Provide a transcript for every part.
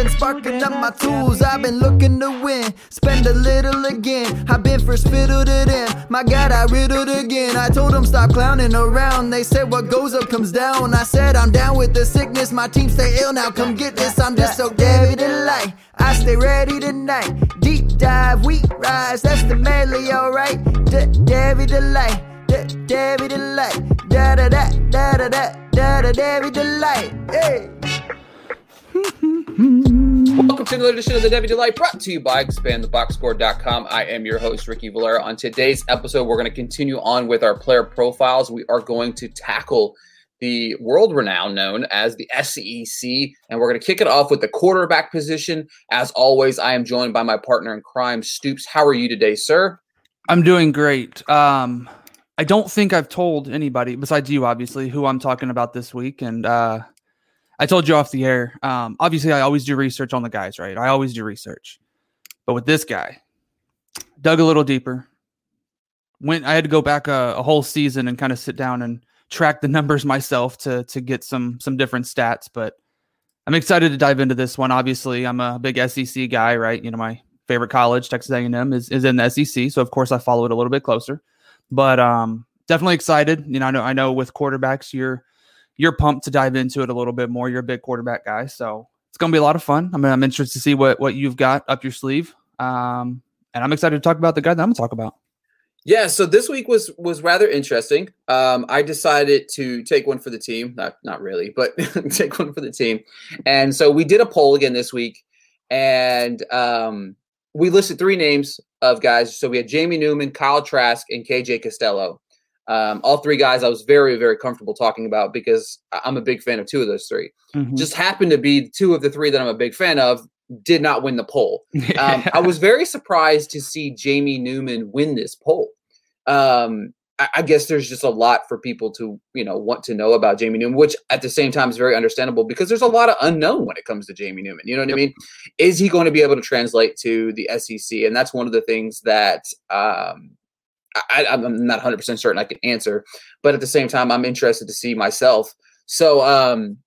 I've been sparking up my tools. I've been looking to win. Spend a little again. I've been first fiddle to them. My God, I riddled again. I told them stop clowning around. They said what goes up comes down. I said I'm down with the sickness. My team stay ill now. Come get this. I'm just so Devy Delight. I stay ready tonight. Deep dive, we rise. That's the medley, alright. D- Devy Delight. D- Devy Delight. Da da da da da da da da Devy Delight. Hey. To another edition of the Devy Delight brought to you by expandtheboxscore.com. I am your host, Ricky Valera. On today's episode, we're going to continue on with our player profiles. We are going to tackle the world renowned known as the SEC, and we're going to kick it off with the quarterback position. As always, I am joined by my partner in crime, Stoops. How are you today, sir? I'm doing great. Um, I don't think I've told anybody besides you, obviously, who I'm talking about this week. And uh, I told you off the air. Um, obviously, I always do research on the guys, right? I always do research. But with this guy, dug a little deeper. Went. I had to go back a, a whole season and kind of sit down and track the numbers myself to to get some some different stats. But I'm excited to dive into this one. Obviously, I'm a big SEC guy, right? You know, my favorite college, Texas A&M, is is in the SEC, so of course I follow it a little bit closer. But um, definitely excited. You know, I know I know with quarterbacks, you're you're pumped to dive into it a little bit more. You're a big quarterback guy, so it's going to be a lot of fun. I mean, I'm interested to see what what you've got up your sleeve, um, and I'm excited to talk about the guy that I'm going to talk about. Yeah, so this week was was rather interesting. Um, I decided to take one for the team, not not really, but take one for the team. And so we did a poll again this week, and um, we listed three names of guys. So we had Jamie Newman, Kyle Trask, and KJ Costello. Um, all three guys I was very, very comfortable talking about because I'm a big fan of two of those 3 Mhm. Just happened to be two of the three that I'm a big fan of did not win the poll. Um, I was very surprised to see Jamie Newman win this poll. Um, I, I guess there's just a lot for people to you know want to know about Jamie Newman, which at the same time is very understandable because there's a lot of unknown when it comes to Jamie Newman. You know what I mean? Is he going to be able to translate to the SEC? And that's one of the things that um, I, I'm not 100 percent certain I can answer, but at the same time, I'm interested to see myself. So um,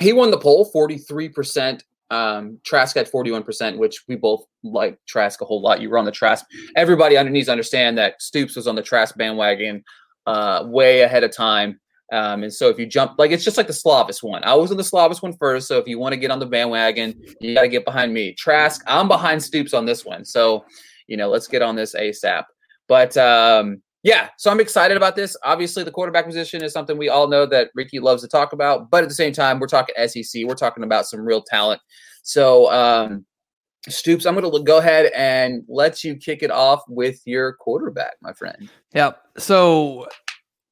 he won the poll, 43 percent um, Trask had 41%, which we both like Trask a whole lot. You were on the Trask. Everybody under needs to understand that Stoops was on the Trask bandwagon uh, way ahead of time. Um, and so if you jump, like it's just like the Slovis one. I was on the Slovis one first. So if you want to get on the bandwagon, you got to get behind me. Trask, I'm behind Stoops on this one. So, you know, let's get on this ASAP. But um, yeah, so I'm excited about this. Obviously, the quarterback position is something we all know that Ricky loves to talk about. But at the same time, we're talking SEC. We're talking about some real talent. So, um, Stoops, I'm going to go ahead and let you kick it off with your quarterback, my friend. Yeah. So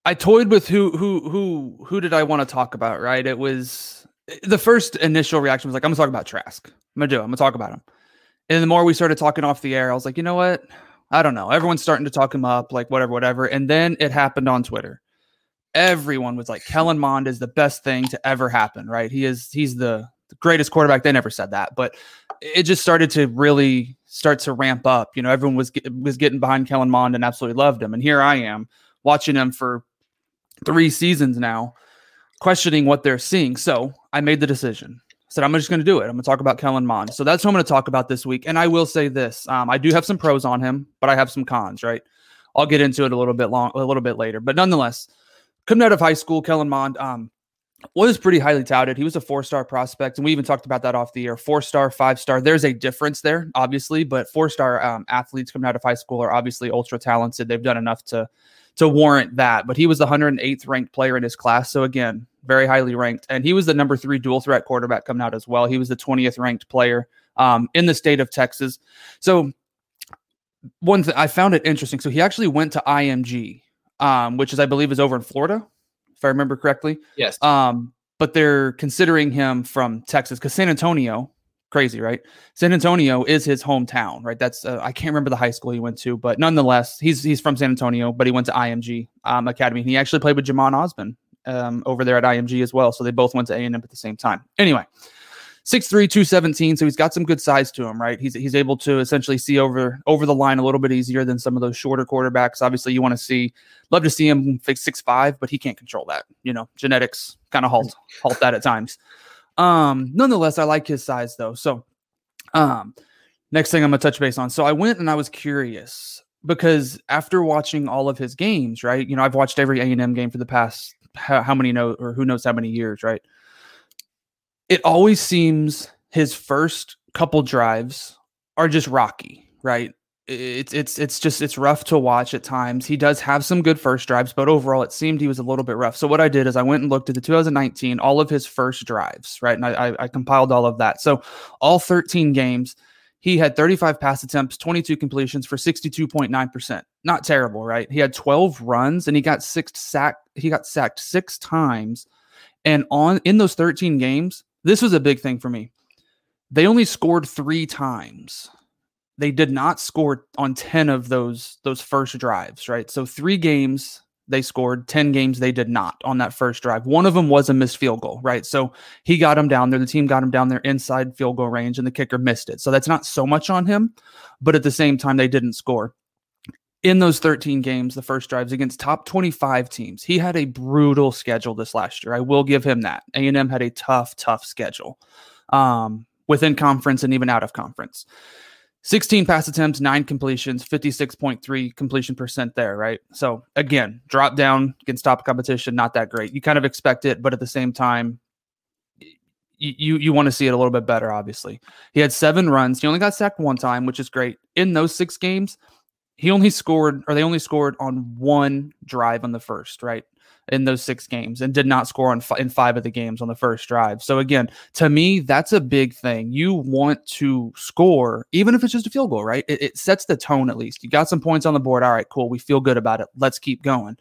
I toyed with who who who who did I want to talk about, right? It was the first initial reaction was like, I'm gonna talk about Trask. I'm gonna do it. I'm gonna talk about him. And the more we started talking off the air, I was like, you know what? I don't know. Everyone's starting to talk him up, like whatever, whatever. And then it happened on Twitter. Everyone was like, Kellen Mond is the best thing to ever happen, right? He is he's the, the greatest quarterback. They never said that, but it just started to really start to ramp up. You know, everyone was was getting behind Kellen Mond and absolutely loved him. And here I am watching him for three seasons now, questioning what they're seeing. So I made the decision. Said, I'm just going to do it. I'm going to talk about Kellen Mond. So that's what I'm going to talk about this week. And I will say this: um, I do have some pros on him, but I have some cons. Right? I'll get into it a little bit long, a little bit later. But nonetheless, coming out of high school, Kellen Mond, um, was pretty highly touted. He was a four star prospect, and we even talked about that off the air. Four star, five star. There's a difference there, obviously, but four star um, athletes coming out of high school are obviously ultra talented. They've done enough to to warrant that. But he was the 108th ranked player in his class, so again, very highly ranked, and he was the number three dual threat quarterback coming out as well. He was the 20th ranked player um, in the state of Texas. So one thing I found it interesting. So he actually went to IMG, um, which is I believe is over in Florida if I remember correctly. Yes. Um, but they're considering him from Texas because San Antonio, crazy, right? San Antonio is his hometown, right? That's uh, I can't remember the high school he went to, but nonetheless, he's he's from San Antonio, but he went to IMG um, Academy. He actually played with Jhamon Ausbon um, over there at IMG as well, so they both went to A and M at the same time. Anyway, 6'3", 217, so he's got some good size to him, right? He's he's able to essentially see over over the line a little bit easier than some of those shorter quarterbacks. Obviously, you want to see love to see him fix six five, but he can't control that. You know, genetics kind of halt halt that at times. Um, nonetheless, I like his size though. So um next thing I'm gonna touch base on. So I went and I was curious because after watching all of his games, right? You know, I've watched every A&M game for the past how, how many know or who knows how many years, right? it always seems his first couple drives are just rocky, right? It's it's it's just it's rough to watch at times. He does have some good first drives, but overall it seemed he was a little bit rough. So what I did is I went and looked at the 2019, all of his first drives, right? And I, I, I compiled all of that. So all 13 games, he had 35 pass attempts, 22 completions for 62.9%. Not terrible, right? He had 12 runs and he got six sack. He got sacked six times. And on in those 13 games, this was a big thing for me. They only scored three times. They did not score on 10 of those those first drives, right? So three games they scored, 10 games they did not on that first drive. One of them was a missed field goal, right? So he got him down there. The team got him down there inside field goal range and the kicker missed it. So that's not so much on him, but at the same time they didn't score in those 13 games, the first drives against top 25 teams. He had a brutal schedule this last year. I will give him that. A&M had a tough, tough schedule um, within conference and even out of conference. 16 pass attempts, nine completions, 56.3 completion percent there, right? So again, drop down against top competition, not that great. You kind of expect it, but at the same time, you you want to see it a little bit better, obviously. He had seven runs. He only got sacked one time, which is great. In those six games, he only scored or they only scored on one drive on the first, right? In those six games and did not score f- in five of the games on the first drive. So again, to me, that's a big thing. You want to score, even if it's just a field goal, right? It, it sets the tone at least. You got some points on the board. All right, cool. We feel good about it. Let's keep going.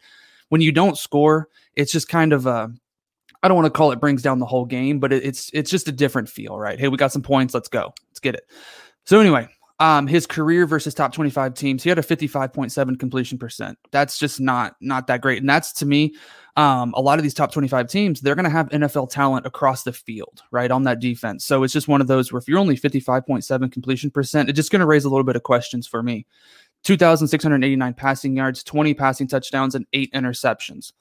When you don't score, it's just kind of a I don't want to call it brings down the whole game, but it, it's it's just a different feel, right? Hey, we got some points. Let's go. Let's get it. So anyway, um, his career versus top 25 teams, he had a 55.7 completion percent. That's just not not that great. And that's to me, um, a lot of these top 25 teams, they're going to have NFL talent across the field, right, on that defense. So it's just one of those where if you're only 55.7 completion percent, it's just going to raise a little bit of questions for me. 2,689 passing yards, 20 passing touchdowns, and eight interceptions.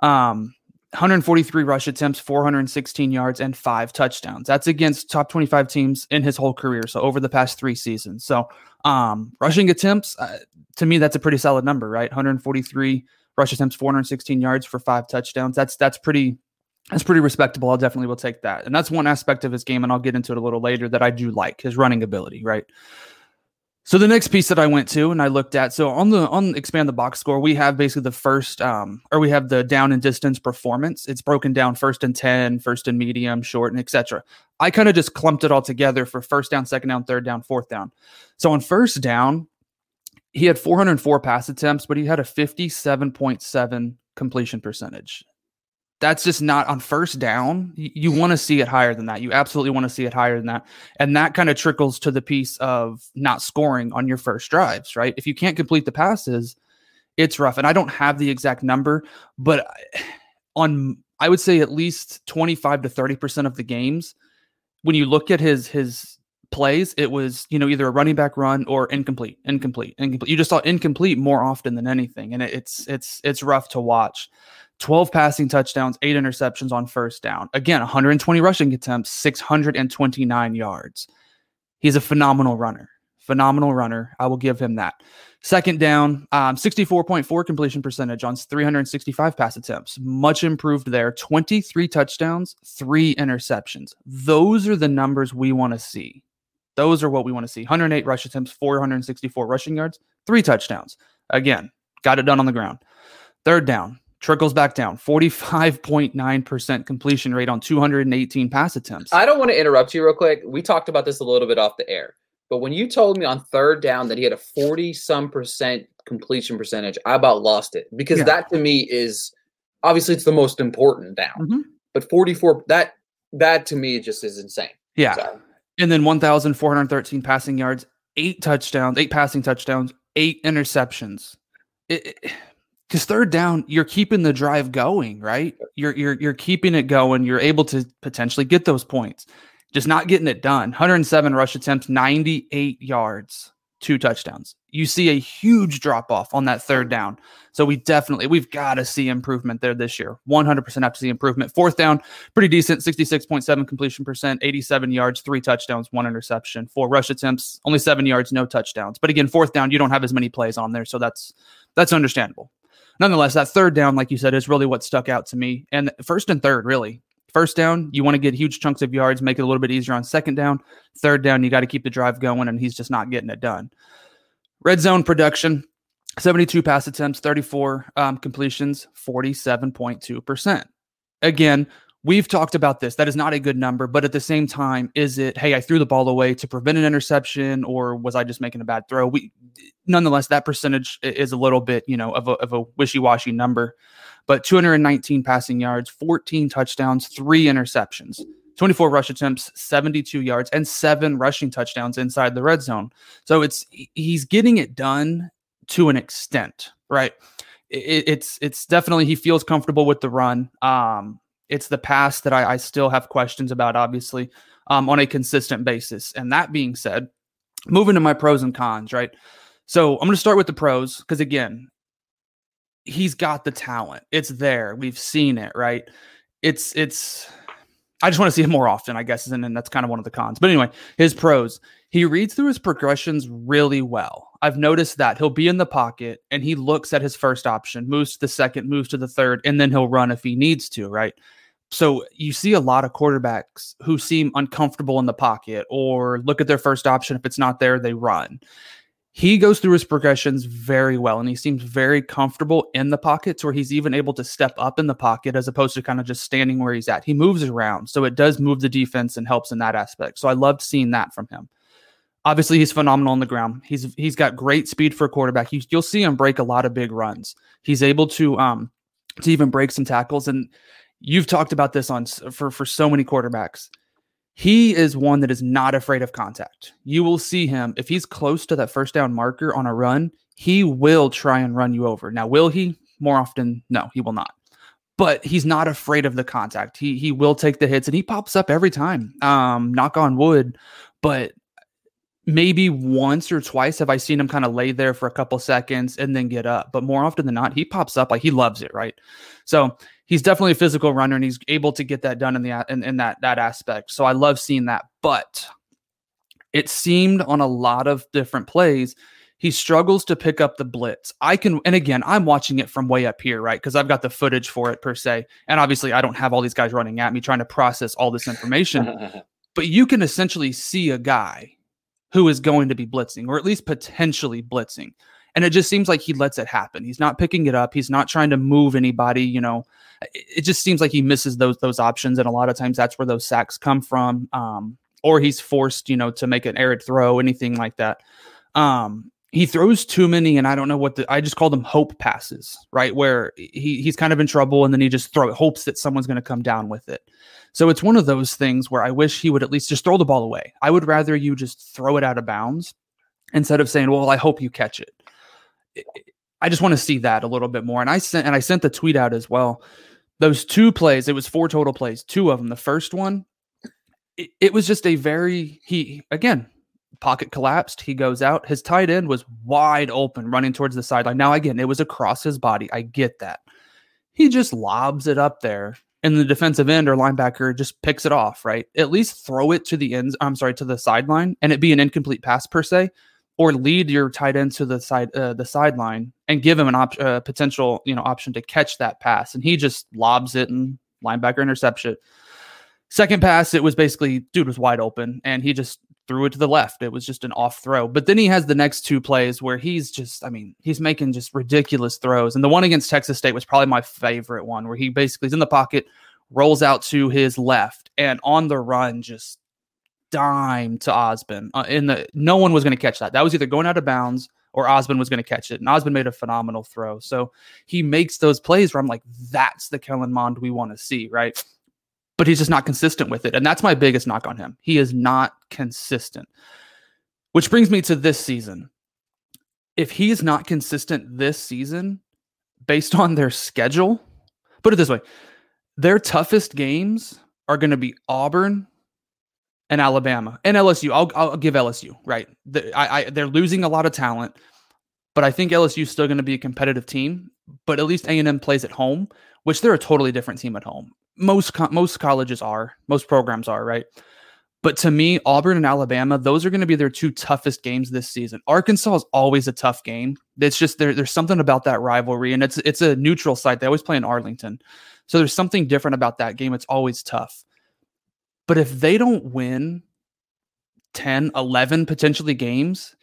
Um, 143 rush attempts, 416 yards, and five touchdowns. That's against top 25 teams in his whole career. So over the past three seasons. So um, rushing attempts, uh, to me, that's a pretty solid number, right? 143 rush attempts, 416 yards for five touchdowns. That's that's pretty that's pretty respectable. I'll definitely will take that. And that's one aspect of his game, and I'll get into it a little later that I do like his running ability, right? So the next piece that I went to and I looked at, so on the on expand the box score, we have basically the first um or we have the down and distance performance. It's broken down first and 10, first and medium, short, and etc. I kind of just clumped it all together for first down, second down, third down, fourth down. So on first down, he had 404 pass attempts, but he had a 57.7 completion percentage that's just not on first down. You, you want to see it higher than that. You absolutely want to see it higher than that. And that kind of trickles to the piece of not scoring on your first drives, right? If you can't complete the passes, it's rough. And I don't have the exact number, but on I would say at least 25 to 30% of the games, when you look at his his plays, it was, you know, either a running back run or incomplete, incomplete, incomplete. You just saw incomplete more often than anything. And it, it's it's it's rough to watch. 12 passing touchdowns, eight interceptions on first down. Again, 120 rushing attempts, 629 yards. He's a phenomenal runner. phenomenal runner. I will give him that. Second down, um, 64.4 completion percentage on 365 pass attempts. Much improved there. 23 touchdowns, three interceptions. Those are the numbers we want to see. Those are what we want to see. 108 rush attempts, 464 rushing yards, three touchdowns. Again, got it done on the ground. Third down, trickles back down 45.9% completion rate on 218 pass attempts. I don't want to interrupt you real quick. We talked about this a little bit off the air. But when you told me on third down that he had a 40 some percent completion percentage, I about lost it because Yeah. that to me is obviously it's the most important down. Mhm. But 44 that that to me just is insane. Yeah. So, And then 1,413 passing yards, eight touchdowns, eight passing touchdowns, eight interceptions. Because third down, you're keeping the drive going, right? You're you're you're keeping it going. You're able to potentially get those points, just not getting it done. 107 rush attempts, 98 yards, two touchdowns. You see a huge drop off on that third down. So we definitely we've got to see improvement there this year. 100% have to see improvement. Fourth down, pretty decent 66.7 completion percent 87 yards three touchdowns one interception four rush attempts only seven yards no touchdowns but again fourth down you don't have as many plays on there so that's that's understandable nonetheless that third down like you said is really what stuck out to me and first and third really first down you want to get huge chunks of yards make it a little bit easier on second down third down you got to keep the drive going and he's just not getting it done red zone production 72 pass attempts 34 um, completions 47.2% again we've talked about this. That is not a good number, but at the same time, is it, hey, I threw the ball away to prevent an interception, or was I just making a bad throw? We nonetheless, that percentage is a little bit, you know, of a, of a wishy-washy number. But 219 passing yards, 14 touchdowns, three interceptions, 24 rush attempts, 72 yards, and seven rushing touchdowns inside the red zone. So it's he's getting it done to an extent, right? It, it's it's definitely he feels comfortable with the run. Um, it's the pass that I, I still have questions about, obviously, um, on a consistent basis. And that being said, moving to my pros and cons, right? So I'm going to start with the pros because, again, he's got the talent. It's there. We've seen it, right? It's, it's, I just want to see him more often, I guess. And then that's kind of one of the cons. But anyway, his pros. He reads through his progressions really well. I've noticed that he'll be in the pocket and he looks at his first option, moves to the second, moves to the third, and then he'll run if he needs to, right? So you see a lot of quarterbacks who seem uncomfortable in the pocket or look at their first option. If it's not there, they run. He goes through his progressions very well and he seems very comfortable in the pockets where he's even able to step up in the pocket as opposed to kind of just standing where he's at. He moves around. So it does move the defense and helps in that aspect. So I loved seeing that from him. Obviously, he's phenomenal on the ground. He's he's got great speed for a quarterback. You, you'll see him break a lot of big runs. He's able to um to even break some tackles. And you've talked about this on for for so many quarterbacks. He is one that is not afraid of contact. You will see him if he's close to that first down marker on a run, he will try and run you over. Now, will he? More often, no, he will not. But he's not afraid of the contact. He he will take the hits and he pops up every time. Um, knock on wood. But maybe once or twice have I seen him kind of lay there for a couple seconds and then get up. But more often than not, he pops up like he loves it, right? So he's definitely a physical runner and he's able to get that done in the in, in that that aspect. So I love seeing that. But it seemed on a lot of different plays. He struggles to pick up the blitz. I can, and again, I'm watching it from way up here, right? Because I've got the footage for it per se. And obviously, I don't have all these guys running at me trying to process all this information but you can essentially see a guy who is going to be blitzing or at least potentially blitzing and it just seems like he lets it happen he's not picking it up he's not trying to move anybody you know it, just seems like he misses those those options and a lot of times that's where those sacks come from um, or he's forced you know to make an arid throw anything like that um, he throws too many and i don't know what the i just call them hope passes right where he he's kind of in trouble and then he just throw hopes that someone's going to come down with it so it's one of those things where I wish he would at least just throw the ball away. I would rather you just throw it out of bounds instead of saying, "Well, I hope you catch it." I just want to see that a little bit more. And I sent and I sent the tweet out as well. Those two plays, it was four total plays. Two of them. The first one, it, it was just a very he again pocket collapsed. He goes out. His tight end was wide open, running towards the sideline. Now again, it was across his body. I get that. He just lobs it up there and the defensive end or linebacker just picks it off, right? At least throw it to the ends. I'm sorry, to the sideline, and it be an incomplete pass per se. or lead your tight end to the side uh, the sideline and give him an op- uh, potential you know option to catch that pass, and he just lobs it and linebacker interception. Second pass, it was basically dude was wide open, and he just threw it to the left. It was just an off throw. But then he has the next two plays where he's just, I mean, he's making just ridiculous throws. And the one against Texas State was probably my favorite one, where he basically is in the pocket, rolls out to his left, and on the run just dime to Ausbon. Uh, in the no one was going to catch that. That was either going out of bounds or Ausbon was going to catch it. And Ausbon made a phenomenal throw. So he makes those plays where I'm like, that's the Kellen Mond we want to see, right? But he's just not consistent with it. And that's my biggest knock on him. He is not consistent. Which brings me to this season. If he is not consistent this season, based on their schedule, put it this way their toughest games are going to be Auburn, and Alabama and LSU. I'll, I'll give LSU right. The, I, I, they're losing a lot of talent, but I think LSU is still going to be a competitive team. But at least A and M plays at home, which they're a totally different team at home. Most most colleges are, most programs are, right? But to me, Auburn and Alabama, those are going to be their two toughest games this season. Arkansas is always a tough game. It's just there, there's something about that rivalry, and it's it's a neutral site. They always play in Arlington, so there's something different about that game. It's always tough. But if they don't win 10, 11 potentially games,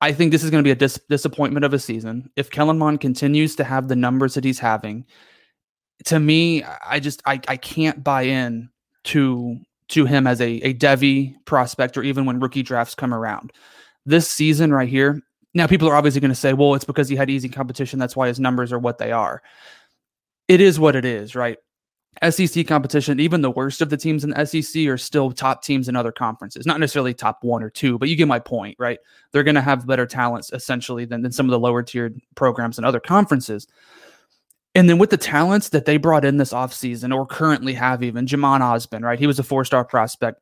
I think this is going to be a dis- disappointment of a season. If Kellen Mond continues to have the numbers that he's having, to me, I just I, I can't buy in to to him as a, a Devy prospect or even when rookie drafts come around. This season right here, now people are obviously going to say, well, it's because he had easy competition. That's why his numbers are what they are. It is what it is, right? SEC competition, even the worst of the teams in the SEC are still top teams in other conferences. Not necessarily top one or two, but you get my point, right? They're going to have better talents essentially than, than some of the lower tiered programs in other conferences. And then with the talents that they brought in this offseason or currently have even, Jhamon Ausbon, right? He was a four star prospect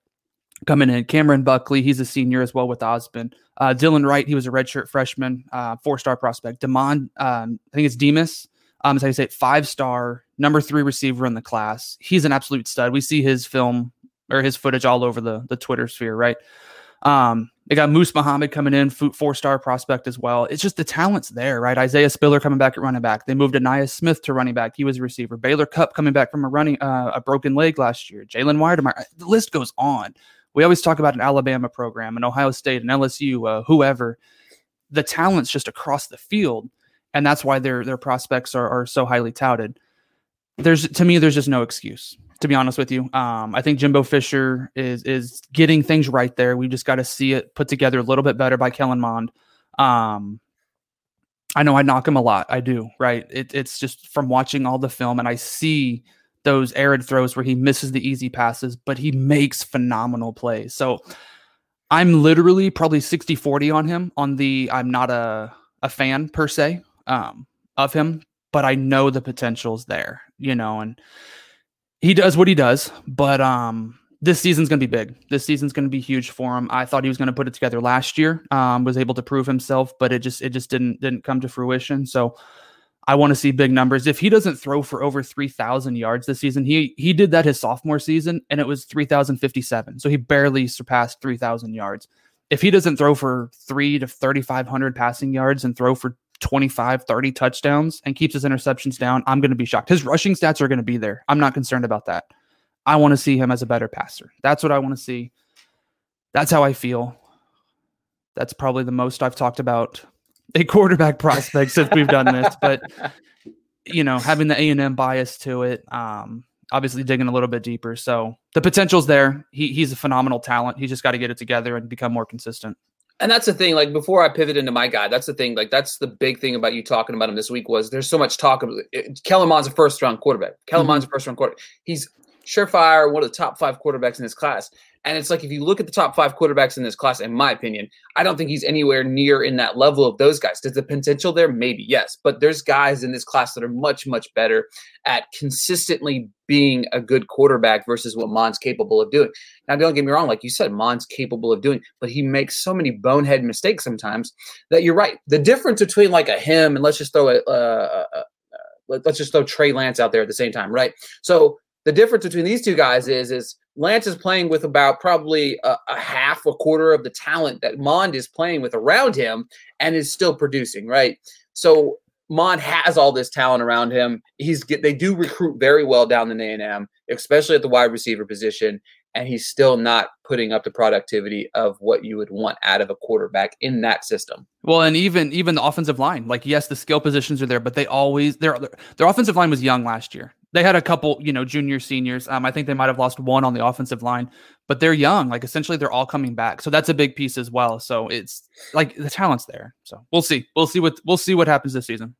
coming in. Cameron Buckley, he's a senior as well with Ausbon. Uh, Dylan Wright, he was a redshirt freshman, uh, four star prospect. Demond, um, I think it's Demas, um, as I say, five star number three receiver in the class. He's an absolute stud. We see his film or his footage all over the the Twitter sphere, right? Um, they got Moose Muhammad coming in, four star prospect as well. It's just the talent's there, right? Isaiah Spiller coming back at running back. They moved Ainias Smith to running back. He was a receiver. Baylor Cupp coming back from a running uh, a broken leg last year. Jalen Wydermyer. The list goes on. We always talk about an Alabama program, an Ohio State, an LSU, uh, whoever. The talent's just across the field, and that's why their their prospects are, are so highly touted there's to me there's just no excuse to be honest with you. Um, I think Jimbo Fisher is is getting things right there. We just got to see it put together a little bit better by Kellen Mond. Um, I know I knock him a lot. I do, right? It, it's just from watching all the film and I see those arid throws where he misses the easy passes, but he makes phenomenal plays. So I'm literally probably 60 40 on him on the I'm not a, a fan per se um, of him, but I know the potential's there, you know, and he does what he does, but um this season's going to be big. This season's going to be huge for him. I thought he was going to put it together last year. Um, was able to prove himself, but it just it just didn't didn't come to fruition. So I want to see big numbers. If he doesn't throw for over 3,000 yards this season, he he did that his sophomore season and it was 3,057. So he barely surpassed 3,000 yards. If he doesn't throw for 3 to 3,500 passing yards and throw for 25, 30 touchdowns and keeps his interceptions down, I'm going to be shocked. His rushing stats are going to be there. I'm not concerned about that. I want to see him as a better passer. That's what I want to see. That's how I feel. That's probably the most I've talked about a quarterback prospect since we've done this, but you know, having the A&M bias to it, um, obviously digging a little bit deeper. So the potential's there. He, he's a phenomenal talent. He's just got to get it together and become more consistent and that's the thing like before i pivot into my guy that's the thing like that's the big thing about you talking about him this week was there's so much talk of it, Kellen a first round quarterback Kellen mm-hmm. A first round quarterback he's surefire one of the top five quarterbacks in this class and it's like if you look at the top five quarterbacks in this class, in my opinion, I don't think he's anywhere near in that level of those guys. Does the potential there? Maybe, yes. But there's guys in this class that are much, much better at consistently being a good quarterback versus what Mond's capable of doing. Now, don't get me wrong, like you said, Mond's capable of doing, but he makes so many bonehead mistakes sometimes that you're right. The difference between like a him and let's just throw a, uh, uh, uh, let's just throw Trey Lance out there at the same time, right? So the difference between these two guys is is Lance is playing with about probably a, a, half, a quarter of the talent that Mond is playing with around him, and is still producing. Right. So Mond has all this talent around him. He's get they do recruit very well down the A and M, especially at the wide receiver position, and he's still not putting up the productivity of what you would want out of a quarterback in that system. Well, and even even the offensive line, like yes, the skill positions are there, but they always their their offensive line was young last year. They had a couple, you know, junior seniors. Um, I think they might have lost one on the offensive line, but they're young. Like essentially, they're all coming back, so that's a big piece as well. So it's like the talent's there. So we'll see. We'll see what we'll see what happens this season.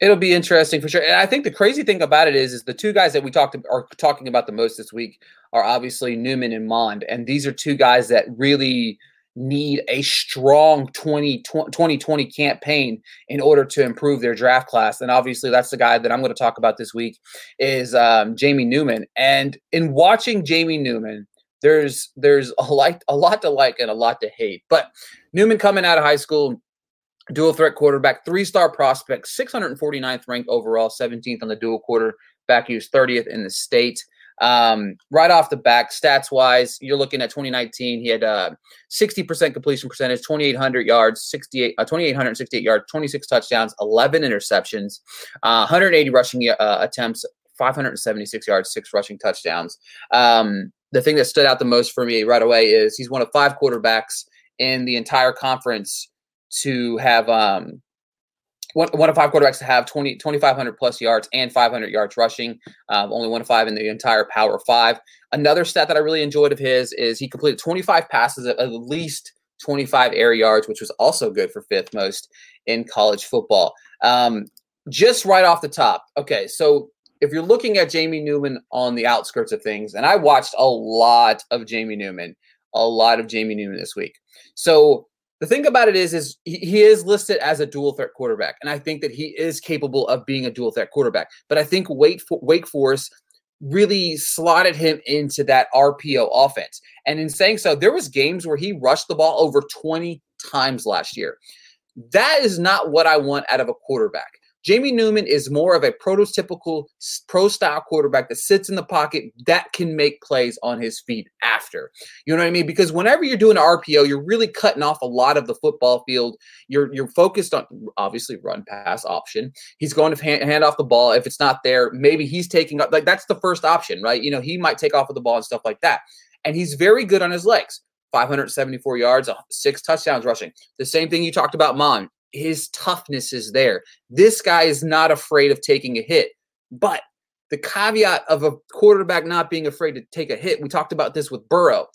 It'll be interesting for sure. And I think the crazy thing about it is, is the two guys that we talked are talking about the most this week are obviously Newman and Mond, and these are two guys that really need a strong 20, 2020 campaign in order to improve their draft class. And obviously, that's the guy that I'm going to talk about this week is um, Jamie Newman. And in watching Jamie Newman, there's there's a like a lot to like and a lot to hate. But Newman coming out of high school, dual threat quarterback, three star prospect, 649th ranked overall, 17th on the dual quarterback. He was 30th in the state. Um, right off the back, stats wise, you're looking at 2019. He had uh, 60% completion percentage, 2,800 yards, 68, uh, 2,868 yards, 26 touchdowns, 11 interceptions, uh, 180 rushing uh, attempts, 576 yards, six rushing touchdowns. Um, the thing that stood out the most for me right away is he's one of five quarterbacks in the entire conference to have um, one, one of five quarterbacks to have 20, 2,500 plus yards and 500 yards rushing. Um, only one of five in the entire Power Five. Another stat that I really enjoyed of his is he completed 25 passes at, at least 25 air yards, which was also good for fifth most in college football. Um, just right off the top, okay, so if you're looking at Jamie Newman on the outskirts of things, and I watched a lot of Jamie Newman, a lot of Jamie Newman this week. So the thing about it is, is he is listed as a dual threat quarterback, and I think that he is capable of being a dual threat quarterback. But I think Wake Wake Forest really slotted him into that RPO offense, and in saying so, there was games where he rushed the ball over 20 times last year. That is not what I want out of a quarterback. Jamie Newman is more of a prototypical pro style quarterback that sits in the pocket that can make plays on his feet after. You know what I mean? Because whenever you're doing an RPO, you're really cutting off a lot of the football field. You're you're focused on obviously run pass option. He's going to hand, hand off the ball. If it's not there, maybe he's taking up like that's the first option, right? You know, he might take off of the ball and stuff like that. And he's very good on his legs. 574 yards, six touchdowns rushing. The same thing you talked about, Mond his toughness is there. This guy is not afraid of taking a hit. But the caveat of a quarterback not being afraid to take a hit, we talked about this with Burrow.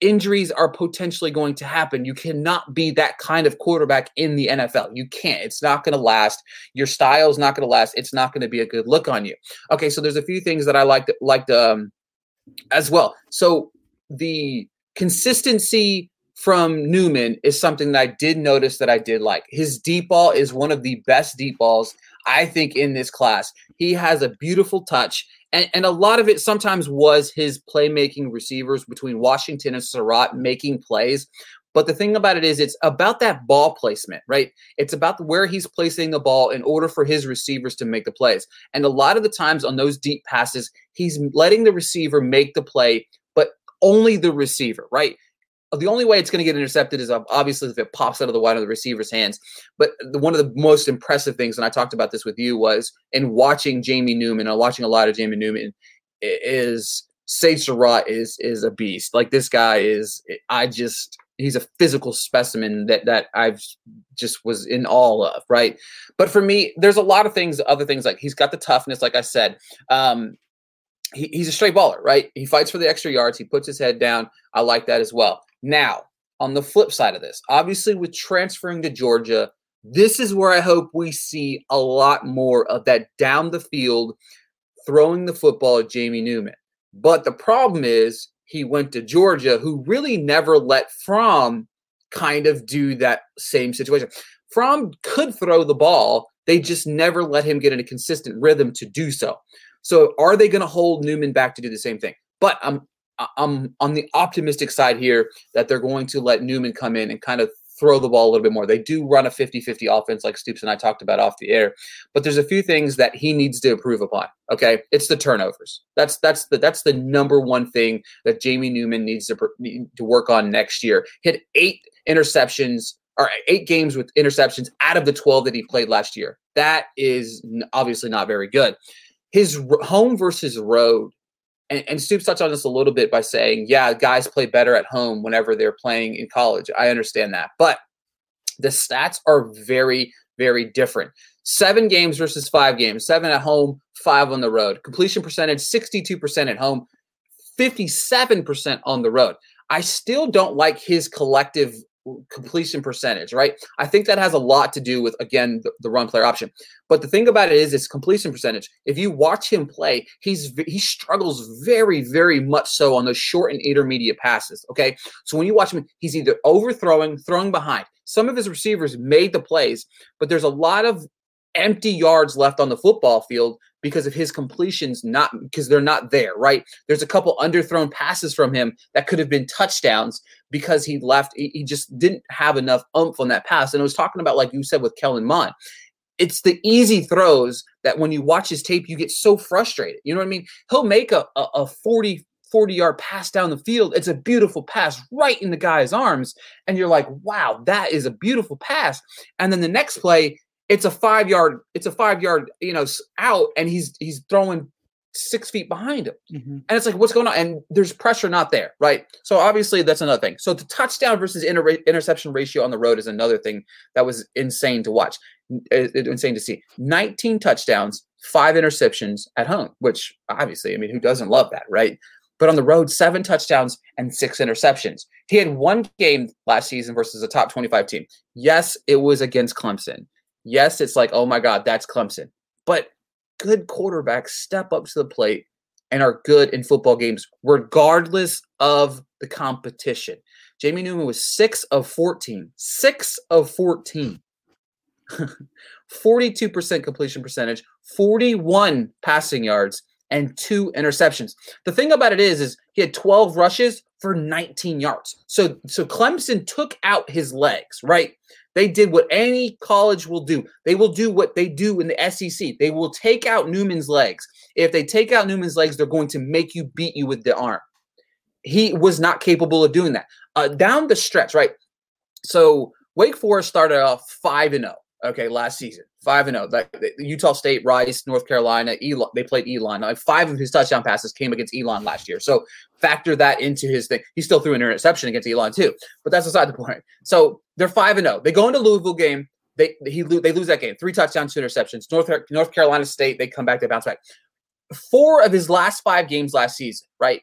Injuries are potentially going to happen. You cannot be that kind of quarterback in the NFL. You can't. It's not going to last. Your style is not going to last. It's not going to be a good look on you. Okay, so there's a few things that I liked liked um, as well. So the consistency from Newman is something that I did notice that I did like. His deep ball is one of the best deep balls I think in this class. He has a beautiful touch, and, and a lot of it sometimes was his playmaking receivers between Washington and Surratt making plays. But the thing about it is, it's about that ball placement, right? It's about where he's placing the ball in order for his receivers to make the plays. And a lot of the times on those deep passes, he's letting the receiver make the play, but only the receiver, right? The only way it's going to get intercepted is obviously if it pops out of the wide of the receiver's hands. But the, one of the most impressive things, and I talked about this with you, was in watching Jamie Newman, or watching a lot of Jamie Newman, is Sage Surratt is is a beast. Like this guy is, I just he's a physical specimen that that I've just was in awe of, right? But for me, there's a lot of things, other things like he's got the toughness, like I said. Um, he, he's a straight baller, right? He fights for the extra yards. He puts his head down. I like that as well. Now, on the flip side of this, obviously with transferring to Georgia, this is where I hope we see a lot more of that down the field throwing the football at Jamie Newman. But the problem is he went to Georgia, who really never let Fromm kind of do that same situation. Fromm could throw the ball, they just never let him get in a consistent rhythm to do so. So are they going to hold Newman back to do the same thing? But I'm I'm on the optimistic side here that they're going to let Newman come in and kind of throw the ball a little bit more. They do run a 50-50 offense like Stoops and I talked about off the air, but there's a few things that he needs to improve upon. Okay? It's the turnovers. That's that's the that's the number one thing that Jamie Newman needs to to work on next year. Hit 8 interceptions or 8 games with interceptions out of the 12 that he played last year. That is obviously not very good. His home versus road and, and Stoops touched on this a little bit by saying, yeah, guys play better at home whenever they're playing in college. I understand that. But the stats are very, very different. Seven games versus five games, seven at home, five on the road. Completion percentage 62% at home, 57% on the road. I still don't like his collective completion percentage, right? I think that has a lot to do with again the, the, run player option. But the thing about it is, it's completion percentage. If you watch him play, he's he struggles very, very much so on those short and intermediate passes. Okay, so when you watch him, he's either overthrowing, throwing behind. Some of his receivers made the plays, but there's a lot of empty yards left on the football field because of his completions not because they're not there right there's a couple underthrown passes from him that could have been touchdowns because he left he, just didn't have enough umph on that pass and I was talking about like you said with Kellen Mond it's the easy throws that when you watch his tape you get so frustrated you know what I mean he'll make a, a, a 40 40 yard pass down the field. It's a beautiful pass right in the guy's arms. And you're like, wow, that is a beautiful pass. And then the next play, it's a five yard it's a five yard you know out and he's he's throwing six feet behind him. Mm-hmm. and it's like what's going on? And there's pressure not there right? So obviously that's another thing. So the touchdown versus inter- interception ratio on the road is another thing that was insane to watch insane to see. 19 touchdowns five interceptions at home which obviously i mean who doesn't love that right? But on the road seven touchdowns and six interceptions. He had one game last season versus a top 25 team. Yes it was against clemson yes, it's like, oh my God, that's Clemson. But good quarterbacks step up to the plate and are good in football games, regardless of the competition. Jamie Newman was six of 14, six of 14. 42% completion percentage, 41 passing yards, and two interceptions. The thing about it is, is he had 12 rushes for 19 yards. So, so Clemson took out his legs, right? They did what any college will do. They will do what they do in the SEC. They will take out Newman's legs. If they take out Newman's legs, they're going to make you beat you with the arm. He was not capable of doing that. Uh, down the stretch, right? So Wake Forest started off 5 and 0, okay, last season. 5 and 0. Like Utah State, Rice, North Carolina, Elon, they played Elon. Like five of his touchdown passes came against Elon last year. So factor that into his thing. He still threw an interception against Elon too, but that's aside the point. So they're five and zero. Oh. They go into Louisville game. They he they lose that game. Three touchdowns, two interceptions. North North Carolina State. They come back. They bounce back. Four of his last five games last season, right?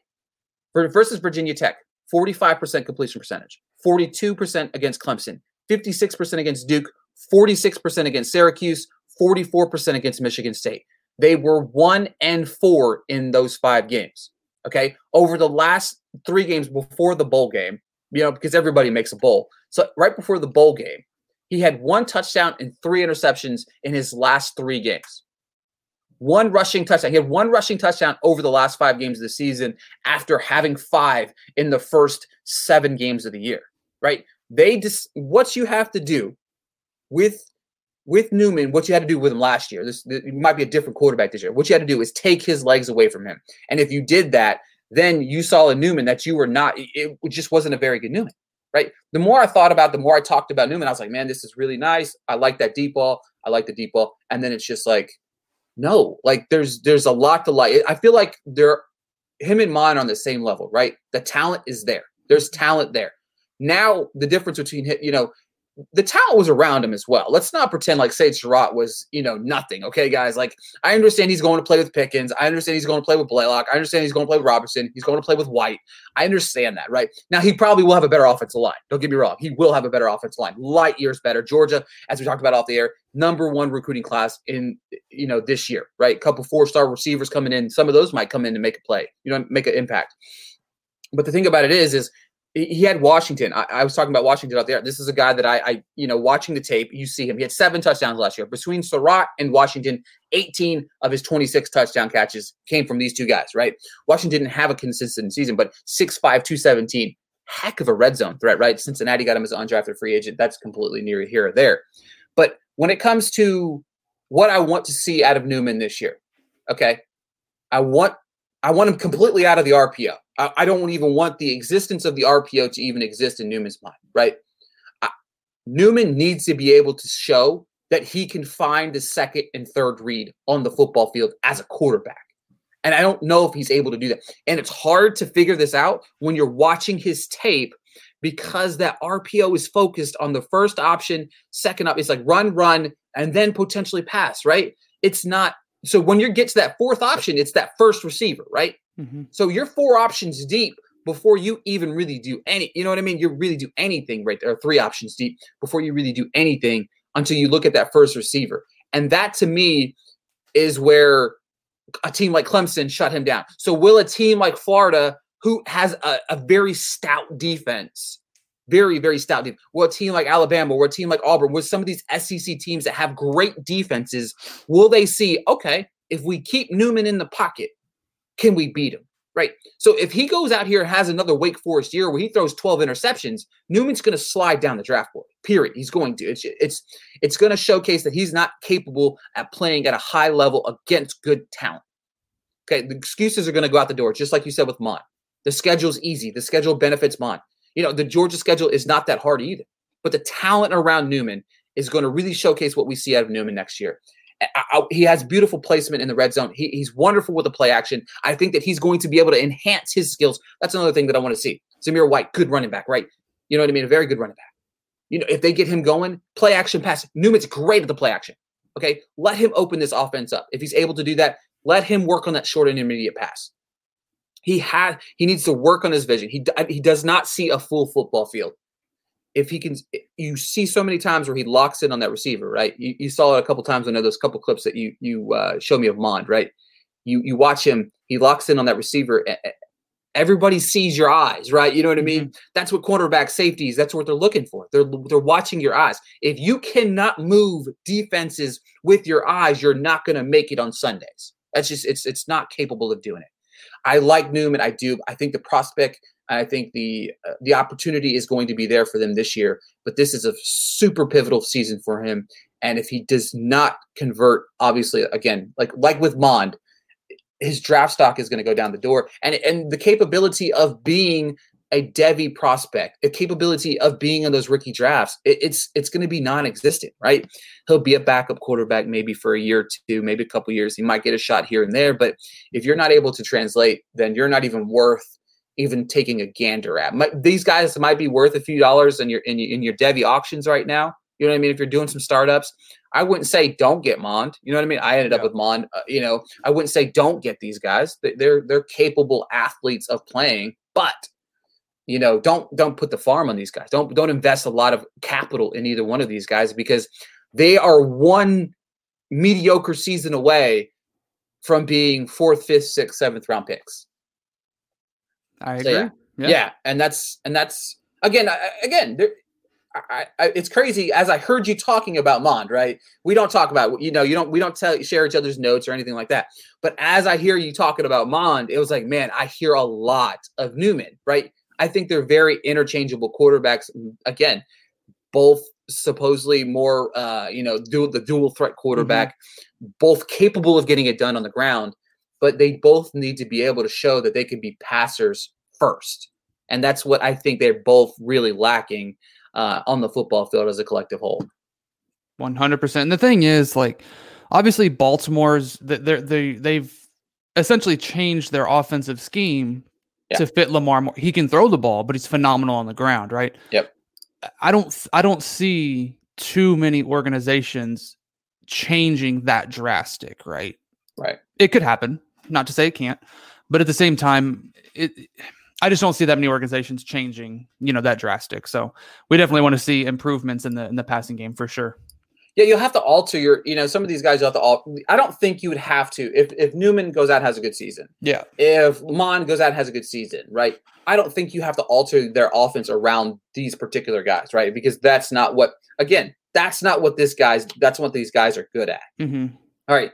Versus Virginia Tech, forty five percent completion percentage, forty two percent against Clemson, fifty six percent against Duke, forty six percent against Syracuse, forty four percent against Michigan State. They were one and four in those five games. Okay. Over the last three games before the bowl game, you know, because everybody makes a bowl. So right before the bowl game, he had one touchdown and three interceptions in his last three games. One rushing touchdown. He had one rushing touchdown over the last five games of the season after having five in the first seven games of the year. Right? They just what you have to do with with Newman, what you had to do with him last year, this, this might be a different quarterback this year. What you had to do is take his legs away from him. And if you did that, then you saw a Newman that you were not, it just wasn't a very good Newman, right? The more I thought about, the more I talked about Newman, I was like, man, this is really nice. I like that deep ball. I like the deep ball. And then it's just like, no, like there's there's a lot to like. I feel like they're him and mine are on the same level, right? The talent is there. There's talent there. Now the difference between you know the talent was around him as well. Let's not pretend like Sage Surratt was, you know, nothing. Okay, guys. Like, I understand he's going to play with Pickens. I understand he's going to play with Blaylock. I understand he's going to play with Robertson. He's going to play with White. I understand that, right? Now, he probably will have a better offensive line. Don't get me wrong. He will have a better offensive line. Light years better. Georgia, as we talked about off the air, number one recruiting class in, you know, this year, right? Couple four star receivers coming in. Some of those might come in to make a play, you know, make an impact. But the thing about it is, is he had Washington. I, I, was talking about Washington out there. This is a guy that I, I, you know, watching the tape, you see him. He had seven touchdowns last year. Between Surratt and Washington, 18 of his 26 touchdown catches came from these two guys, right? Washington didn't have a consistent season, but 6'5, 217 heck of a red zone threat, right? Cincinnati got him as an undrafted free agent. That's completely near here or there. But when it comes to what I want to see out of Newman this year, okay, I want I want him completely out of the RPO. I, I don't even want the existence of the RPO to even exist in Newman's mind, right? I, Newman needs to be able to show that he can find the second and third read on the football field as a quarterback. And I don't know if he's able to do that. And it's hard to figure this out when you're watching his tape because that RPO is focused on the first option, second up. It's like run, run, and then potentially pass, right? It's not. So when you get to that fourth option, it's that first receiver, right? Mm-hmm. So you're four options deep before you even really do any, you know what I mean? You really do anything right there, three options deep before you really do anything until you look at that first receiver. And that to me is where a team like Clemson shut him down. So will a team like Florida, who has a, a very stout defense, very, very stout defense, will a team like Alabama, or a team like Auburn, with some of these SEC teams that have great defenses, will they see, okay, if we keep Newman in the pocket, can we beat him? Right. So if he goes out here and has another Wake Forest year where he throws 12 interceptions, Newman's going to slide down the draft board. Period. He's going to. It's it's it's going to showcase that he's not capable at playing at a high level against good talent. Okay, the excuses are going to go out the door, just like you said with Mond. The schedule's easy. The schedule benefits Mond. You know, the Georgia schedule is not that hard either. But the talent around Newman is going to really showcase what we see out of Newman next year. I, I, he has beautiful placement in the red zone. He, he's wonderful with the play action. I think that he's going to be able to enhance his skills. That's another thing that I want to see. Zamir White, good running back, right? You know what I mean? A very good running back. You know, if they get him going, play action pass. Newman's great at the play action. Okay, let him open this offense up. If he's able to do that, let him work on that short and intermediate pass. He had he needs to work on his vision. He he does not see a full football field if he can, you see so many times where he locks in on that receiver, right? You, you saw it a couple times. I know those couple clips that you you uh, showed me of Mond, right? You you watch him, he locks in on that receiver. Everybody sees your eyes, right? You know what I mean? Mm-hmm. That's what quarterback safeties. That's what they're looking for. They're they're watching your eyes. If you cannot move defenses with your eyes, you're not going to make it on Sundays. That's just it's it's not capable of doing it. I like Newman. I do. I think the prospect I think the uh, the opportunity is going to be there for them this year. But this is a super pivotal season for him. And if he does not convert, obviously, again, like like with Mond, his draft stock is going to go down the door. And and the capability of being a Devy prospect, a capability of being in those rookie drafts, it, it's it's going to be non-existent, right? He'll be a backup quarterback maybe for a year or two, maybe a couple years. He might get a shot here and there, but if you're not able to translate, then you're not even worth even taking a gander at. these guys might be worth a few dollars in your in, in your Devy auctions right now. You know what I mean? If you're doing some startups, I wouldn't say don't get Mond. You know what I mean? I ended yeah. up with Mond. Uh, you know, I wouldn't say don't get these guys. They're they're capable athletes of playing, but you know, don't don't put the farm on these guys. Don't don't invest a lot of capital in either one of these guys because they are one mediocre season away from being fourth, fifth, sixth, seventh round picks. I agree. So, yeah. Yeah. yeah. and that's and that's again again there, I, I, it's crazy as I heard you talking about Mond, right? We don't talk about you know you don't we don't tell share each other's notes or anything like that. But as I hear you talking about Mond, it was like, man, I hear a lot of Newman, right? I think they're very interchangeable quarterbacks. Again, both supposedly more uh, you know, dual the dual threat quarterback, mm-hmm. both capable of getting it done on the ground but they both need to be able to show that they can be passers first. And that's what I think they're both really lacking uh, on the football field as a collective whole. 100%. And the thing is, like, obviously, Baltimore's, they're, they, they've essentially changed their offensive scheme yeah. to fit Lamar more. He can throw the ball, but he's phenomenal on the ground, right? Yep. I don't, I don't see too many organizations changing that drastic, right? Right. It could happen. Not to say it can't, but at the same time, it. I just don't see that many organizations changing, you know, that drastic. So we definitely want to see improvements in the in the passing game for sure. Yeah, you'll have to alter your, you know, some of these guys you have to alter. I don't think you would have to if if Newman goes out and has a good season. Yeah. If Mond goes out and has a good season, right? I don't think you have to alter their offense around these particular guys, right? Because that's not what again, that's not what this guys that's what these guys are good at. Mm-hmm. All right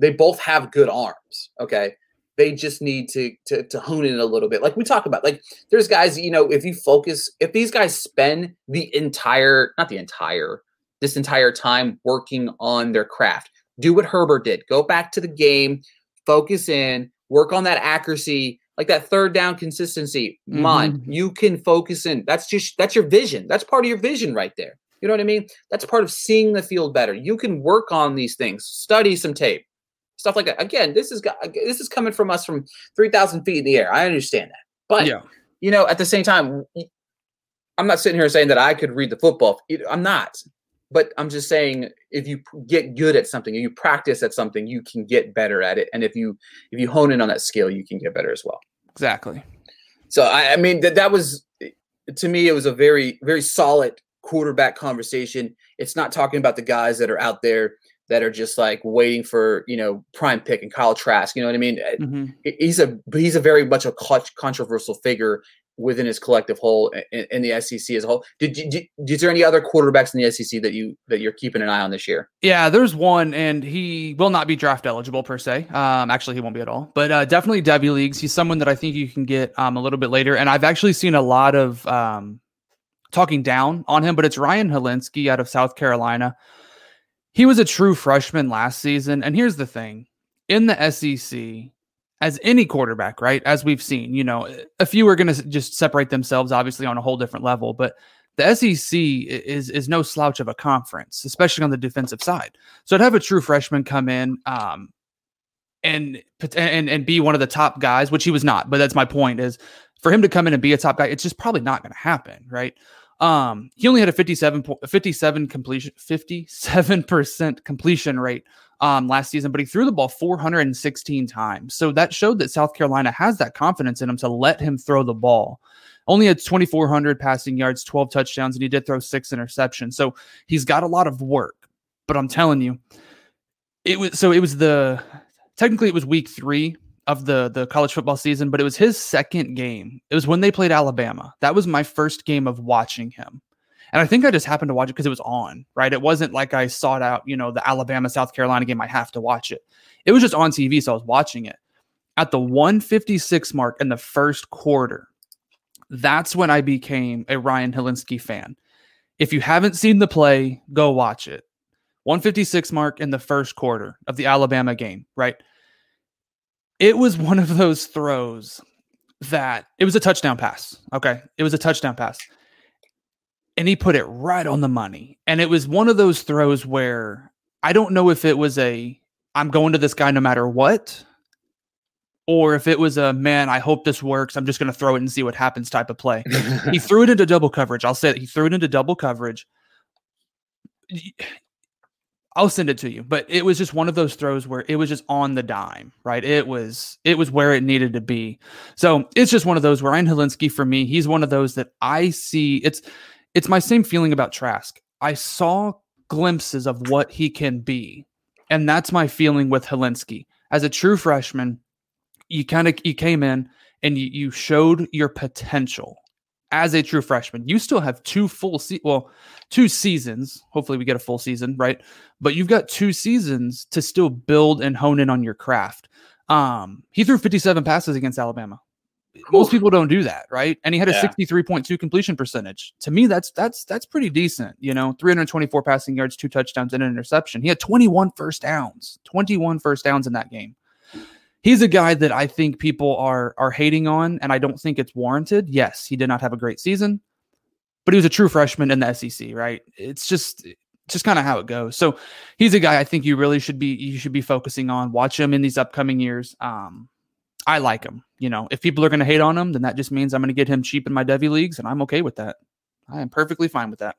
they both have good arms. Okay. They just need to, to to hone in a little bit. Like we talk about, like there's guys, you know, if you focus, if these guys spend the entire, not the entire, this entire time working on their craft, do what Herbert did. Go back to the game, focus in, work on that accuracy, like that third down consistency. Come on, Mhm. you can focus in. That's just that's your vision. That's part of your vision right there. You know what I mean? That's part of seeing the field better. You can work on these things, study some tape, stuff like that. Again, this is this is coming from us from three thousand feet in the air. I understand that, but yeah. you know, at the same time, I'm not sitting here saying that I could read the football. I'm not, but I'm just saying if you get good at something, you practice at something, you can get better at it. And if you if you hone in on that skill, you can get better as well. Exactly. So I, I mean that that was to me it was a very very solid quarterback conversation. It's not talking about the guys that are out there that are just like waiting for you know prime pick and Kyle Trask. You know what I mean? Uh, hmm He's a he's a very much a clutch, controversial figure within his collective whole in, in the SEC as a whole. Did, you did is there any other quarterbacks in the SEC that you that you're keeping an eye on this year? Yeah, there's one, and he will not be draft eligible per se. Um, actually, he won't be at all, but uh, definitely Devy leagues. He's someone that I think you can get um, a little bit later, and I've actually seen a lot of um, talking down on him. But it's Ryan Hilinski out of South Carolina. He was a true freshman last season, and here's the thing: in the SEC, as any quarterback, right? As we've seen, you know, a few are going to just separate themselves, obviously, on a whole different level, but the SEC is is no slouch of a conference, especially on the defensive side. So to have a true freshman come in um, and and and be one of the top guys, which he was not, but that's my point is for him to come in and be a top guy, it's just probably not going to happen, right? Um, he only had a 57 po- 57 completion 57% completion rate um last season, but he threw the ball 416 times. So that showed that South Carolina has that confidence in him to let him throw the ball only had 2,400 passing yards, 12 touchdowns, and he did throw six interceptions. So he's got a lot of work. But I'm telling you, it was so it was the technically it was week three of the the college football season, but it was his second game. It was when they played Alabama. That was my first game of watching him. And I think I just happened to watch it because it was on, right? It wasn't like I sought out, you know, the Alabama South Carolina game. I have to watch it. It was just on TV, so I was watching it. At the 156 mark in the first quarter, that's when I became a Ryan Hilinski fan. If you haven't seen the play, go watch it. 156 mark in the first quarter of the Alabama game, right? It was one of those throws that it was a touchdown pass. Okay. It was a touchdown pass. And he put it right on the money. And it was one of those throws where I don't know if it was a I'm going to this guy no matter what, or if it was a man, I hope this works. I'm just going to throw it and see what happens type of play. he threw it into double coverage. I'll say that he threw it into double coverage. I'll send it to you, but it was just one of those throws where it was just on the dime, right? It was it was where it needed to be. So it's just one of those where Ryan Hilinski for me, he's one of those that I see. It's it's my same feeling about Trask. I saw glimpses of what he can be, and that's my feeling with Hilinski as a true freshman. You kind of you came in and you, you showed your potential as a true freshman. You still have two full se- well, two seasons. Hopefully we get a full season, right? But you've got two seasons to still build and hone in on your craft. Um, he threw 57 passes against Alabama. Most people don't do that, right? And he had a Yeah. 63.2 completion percentage. To me, that's that's that's pretty decent. You know, 324 passing yards, two touchdowns, and an interception. He had 21 first downs, 21 first downs in that game he's a guy that I think people are are hating on, and I don't think it's warranted. Yes, he did not have a great season, but he was a true freshman in the SEC, right? It's just just kind of how it goes. So he's a guy I think you really should be you should be focusing on. Watch him in these upcoming years. Um, I like him. You know, if people are going to hate on him, then that just means I'm going to get him cheap in my Devy leagues, and I'm okay with that. I am perfectly fine with that.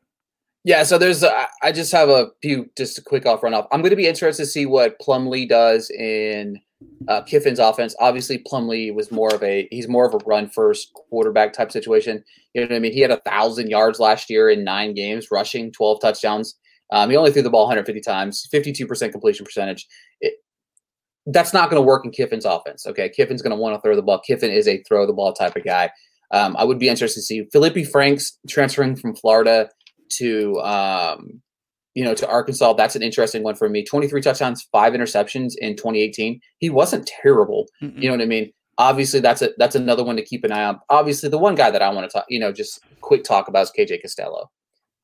Yeah, so there's I I just have a few just a quick off run off. I'm going to be interested to see what Plumlee does in uh, Kiffin's offense. Obviously, Plumlee was more of a he's more of a run first quarterback type situation. You know what I mean? He had a thousand yards last year in nine games, rushing 12 touchdowns. Um, he only threw the ball 150 times, 52% completion percentage. That's not going to work in Kiffin's offense. Okay, Kiffin's going to want to throw the ball. Kiffin is a throw the ball type of guy. Um, I would be interested to see Feleipe Franks transferring from Florida to um, you know, to Arkansas, that's an interesting one for me. 23 touchdowns, five interceptions in 2018. He wasn't terrible. Mm-mm. You know what I mean? Obviously, that's a that's another one to keep an eye on. Obviously, the one guy that I want to talk, you know, just quick talk about is KJ Costello.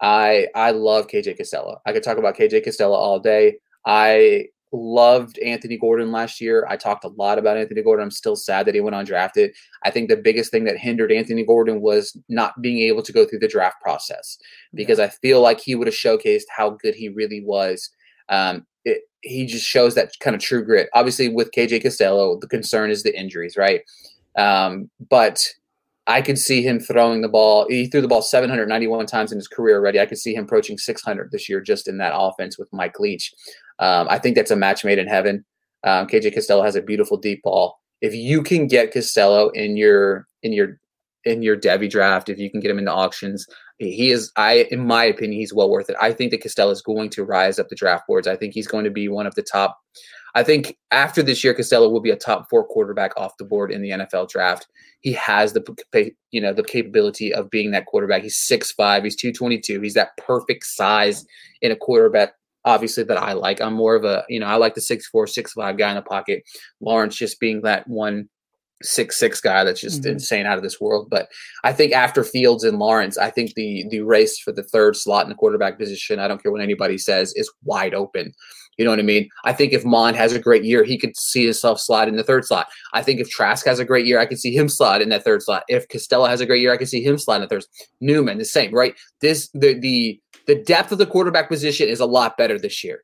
I I love KJ Costello. I could talk about KJ Costello all day. I loved Anthony Gordon last year. I talked a lot about Anthony Gordon. I'm still sad that he went undrafted. I think the biggest thing that hindered Anthony Gordon was not being able to go through the draft process because I feel like he would have showcased how good he really was. Um, it, he just shows that kind of true grit. Obviously, with KJ Costello, the concern is the injuries, right? Um, but I could see him throwing the ball. He threw the ball 791 times in his career already. I could see him approaching 600 this year just in that offense with Mike Leach. Um, I think that's a match made in heaven. Um, KJ Costello has a beautiful deep ball. If you can get Costello in your in your in your Devy draft, if you can get him into auctions, he is. I, in my opinion, he's well worth it. I think that Costello is going to rise up the draft boards. I think he's going to be one of the top. I think after this year, Costello will be a top four quarterback off the board in the NFL draft. He has the you know the capability of being that quarterback. He's six five. He's two twenty two. He's that perfect size in a quarterback obviously that I like. I'm more of a, you know, I like the six four, six five guy in the pocket. Lawrence just being that one six six guy that's just mm-hmm. insane out of this world. But I think after Fields and Lawrence, I think the the race for the third slot in the quarterback position, I don't care what anybody says, is wide open. You know what I mean? I think if Mond has a great year, he could see himself slide in the third slot. I think if Trask has a great year, I could see him slide in that third slot. If Costello has a great year, I could see him slide in the third. Newman, the same, right? This the the the depth of the quarterback position is a lot better this year.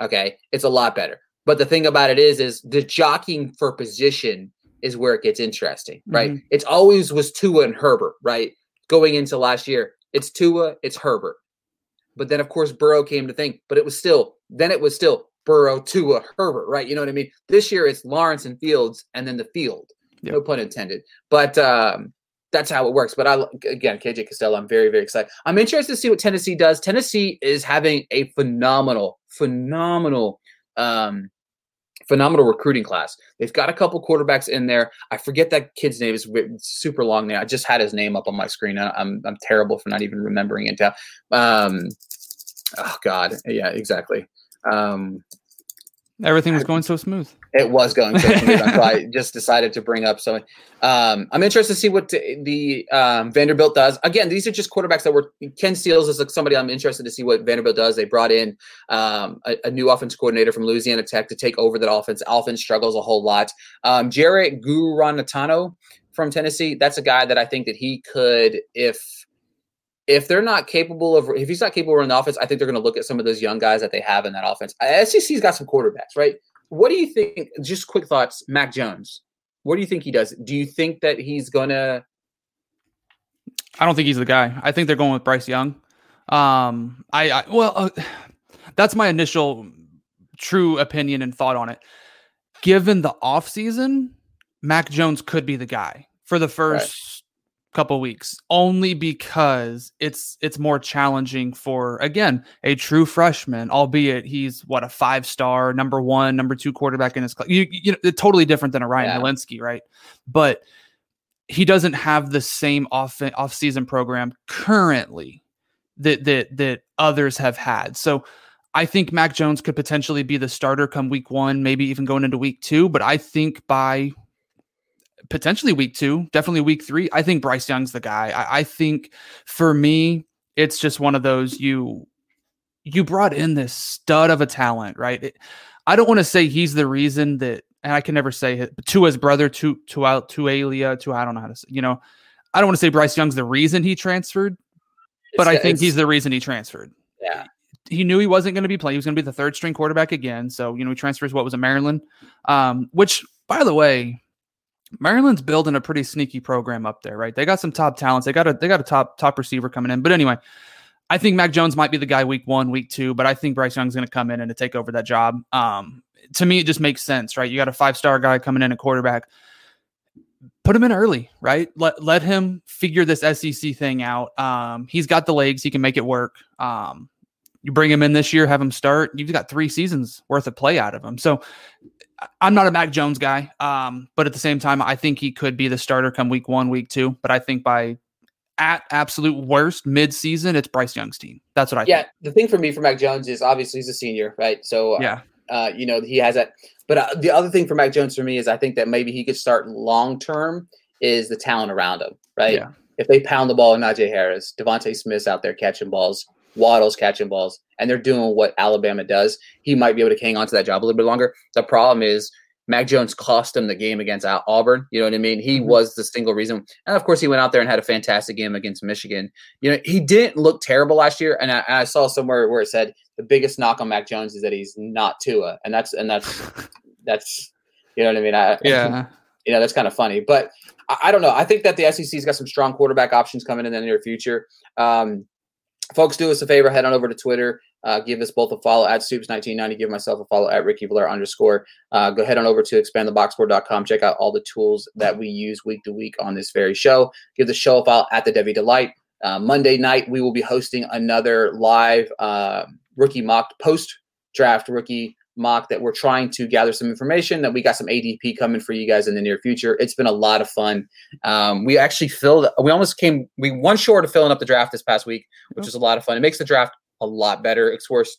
Okay, it's a lot better. But the thing about it is, is the jockeying for position is where it gets interesting, right? Mm-hmm. It's always was Tua and Herbert, right? Going into last year, it's Tua, it's Herbert. But then, of course, Burrow came to think, but it was still, then it was still Burrow, Tua, Herbert, right? You know what I mean? This year it's Lawrence and Fields and then the field. Yep. No pun intended. But um, that's how it works. But I again, KJ Costello, I'm very, very excited. I'm interested to see what Tennessee does. Tennessee is having a phenomenal, phenomenal um, phenomenal recruiting class. They've got a couple quarterbacks in there. I forget that kid's name is super long name. I just had his name up on my screen. I'm I'm terrible for not even remembering it now. Um, oh God, yeah, exactly. Um, Everything was going so smooth. It was going so smooth. so I just decided to bring up something. Um, I'm interested to see what the um, Vanderbilt does. Again, these are just quarterbacks that were Ken Seals is like somebody I'm interested to see what Vanderbilt does. They brought in um, a, a, new offense coordinator from Louisiana Tech to take over that offense. Offense struggles a whole lot. Um, Jarrett Guarantano from Tennessee. That's a guy that I think that he could, if if they're not capable of if he's not capable of running the offense, I think they're going to look at some of those young guys that they have in that offense. SEC's got some quarterbacks, right? What do you think? Just quick thoughts, Mac Jones. What do you think he does? Do you think that he's gonna? I don't think he's the guy. I think they're going with Bryce Young. Um, I, I well, uh, that's my initial true opinion and thought on it. Given the offseason, Mac Jones could be the guy for the first couple weeks only because it's it's more challenging for again a true freshman albeit he's what a five star number one number two quarterback in his class you, you know totally different than a ryan yeah. Right but he doesn't have the same off off season program currently that that that others have had so I think Mac Jones could potentially be the starter come week one, maybe even going into week two. But I think by potentially week two, definitely week three. I think Bryce Young's the guy. I, I think for me, it's just one of those you you brought in this stud of a talent, right? It, I don't want to say he's the reason that, and I can never say it, to his brother, to to out to Alia, to I don't know how to say, you know, I don't want to say Bryce Young's the reason he transferred, but it's, I think he's the reason he transferred. Yeah. He knew he wasn't going to be playing. He was going to be the third string quarterback again. So, you know, he transfers what was a Maryland, um, which, by the way, Maryland's building a pretty sneaky program up there, right? They got some top talents. They got a they got a top top receiver coming in. But anyway, I think Mac Jones might be the guy week one, week two, but I think Bryce Young's going to come in and to take over that job. Um, to me, it just makes sense, right? You got a five star guy coming in a quarterback. Put him in early, right? Let let him figure this SEC thing out. Um, he's got the legs; he can make it work. Um, you bring him in this year, have him start. You've got three seasons worth of play out of him. So I'm not a Mac Jones guy, um, but at the same time, I think he could be the starter come week one, week two. But I think by at absolute worst mid-season, it's Bryce Young's team. That's what I yeah, think. the thing for me for Mac Jones is obviously he's a senior, right? So Yeah. uh, you know he has that. But uh, the other thing for Mac Jones for me is I think that maybe he could start long term is the talent around him, right? Yeah. If they pound the ball, in Najee Harris, DeVonta Smith's out there catching balls, Waddle's catching balls, and they're doing what Alabama does, he might be able to hang on to that job a little bit longer. The problem is Mac Jones cost him the game against Auburn. You know what I mean? He Mhm. was the single reason. And of course, he went out there and had a fantastic game against Michigan. You know, he didn't look terrible last year. And I, I saw somewhere where it said the biggest knock on Mac Jones is that he's not Tua, and that's and that's that's you know what I mean. I, Yeah. you know that's kind of funny but I, I don't know i think that the sec's got some strong quarterback options coming in the near future um, folks do us a favor head on over to twitter uh, give us both a follow at stoops1990 give myself a follow at ricky Valer underscore uh, go head on over to expandtheboxboard.com check out all the tools that we use week to week on this very show. Give the show a follow at the Devy Delight. Uh, monday night we will be hosting another live uh, rookie mock post draft rookie mock that we're trying to gather some information that we got some ADP coming for you guys in the near future. It's been a lot of fun. Um, we actually filled, we almost came, we one short of filling up the draft this past week, which is a lot of fun. It makes the draft a lot better. It's worse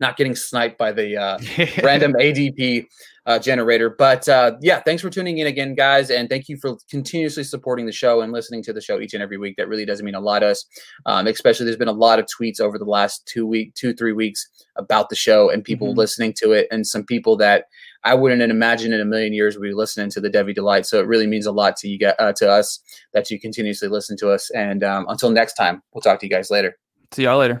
not getting sniped by the uh, random ADP uh, generator. But uh, yeah, thanks for tuning in again, guys, and thank you for continuously supporting the show and listening to the show each and every week. That really does mean a lot to us. Um, especially, there's been a lot of tweets over the last two week, two three weeks about the show and people Mhm. listening to it, and some people that I wouldn't imagine in a million years would be listening to the Devy Delight. So it really means a lot to you, gu- uh, to us that you continuously listen to us. And um, until next time, we'll talk to you guys later. See y'all later.